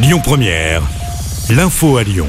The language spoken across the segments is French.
Lyon Première, l'info à Lyon.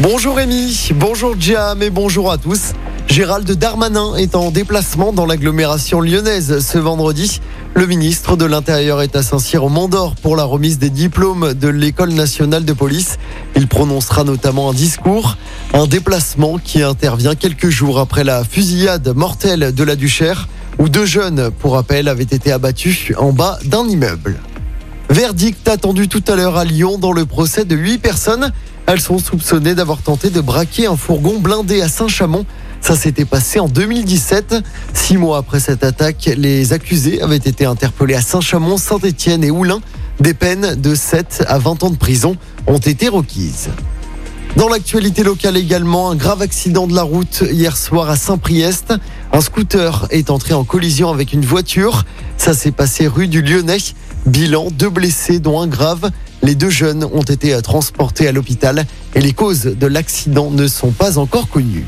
Bonjour Rémi, bonjour Jam et bonjour à tous. Gérald Darmanin est en déplacement dans l'agglomération lyonnaise ce vendredi. Le ministre de l'Intérieur est à Saint-Cyr au Mont d'Or pour la remise des diplômes de l'École nationale de police. Il prononcera notamment un discours, un déplacement qui intervient quelques jours après la fusillade mortelle de la Duchère où deux jeunes, pour rappel, avaient été abattus en bas d'un immeuble. Verdict attendu tout à l'heure à Lyon dans le procès de huit personnes. Elles sont soupçonnées d'avoir tenté de braquer un fourgon blindé à Saint-Chamond. Ça s'était passé en 2017. Six mois après cette attaque, les accusés avaient été interpellés à Saint-Chamond, Saint-Étienne et Oulin. Des peines de 7 à 20 ans de prison ont été requises. Dans l'actualité locale également, un grave accident de la route hier soir à Saint-Priest. Un scooter est entré en collision avec une voiture. Ça s'est passé rue du Lyonnais. Bilan, deux blessés dont un grave. Les deux jeunes ont été transportés à l'hôpital et les causes de l'accident ne sont pas encore connues.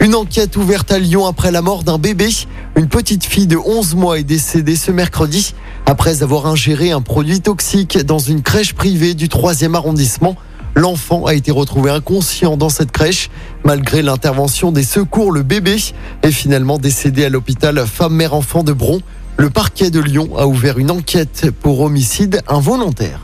Une enquête ouverte à Lyon après la mort d'un bébé. Une petite fille de 11 mois est décédée ce mercredi après avoir ingéré un produit toxique dans une crèche privée du 3e arrondissement. L'enfant a été retrouvé inconscient dans cette crèche. Malgré l'intervention des secours, le bébé est finalement décédé à l'hôpital femme-mère-enfant de Bron. Le parquet de Lyon a ouvert une enquête pour homicide involontaire.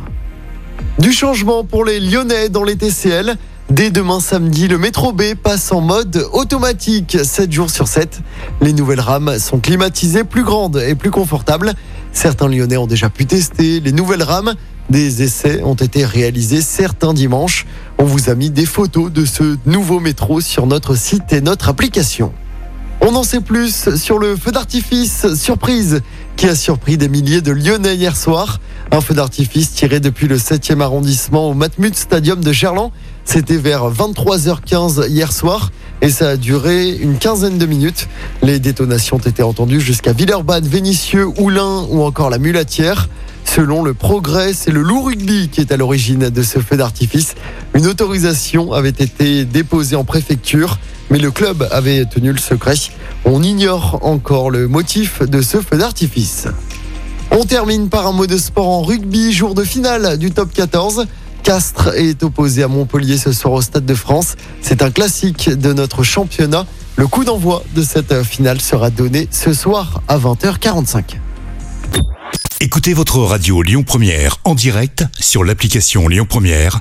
Du changement pour les Lyonnais dans les TCL. Dès demain samedi, le métro B passe en mode automatique 7 jours sur 7. Les nouvelles rames sont climatisées, plus grandes et plus confortables. Certains Lyonnais ont déjà pu tester les nouvelles rames. Des essais ont été réalisés certains dimanches. On vous a mis des photos de ce nouveau métro sur notre site et notre application. On en sait plus sur le feu d'artifice surprise qui a surpris des milliers de Lyonnais hier soir? Un feu d'artifice tiré depuis le 7e arrondissement au Matmut Stadium de Gerland. C'était vers 23h15 hier soir et ça a duré une quinzaine de minutes. Les détonations ont été entendues jusqu'à Villeurbanne, Vénissieux, Oulin ou encore la Mulatière. Selon le progrès, c'est le loup rugby qui est à l'origine de ce feu d'artifice. Une autorisation avait été déposée en préfecture, mais le club avait tenu le secret. On ignore encore le motif de ce feu d'artifice. On termine par un mot de sport en rugby, jour de finale du top 14. Castres est opposé à Montpellier ce soir au Stade de France. C'est un classique de notre championnat. Le coup d'envoi de cette finale sera donné ce soir à 20h45. Écoutez votre radio Lyon Première en direct sur l'application Lyon Première,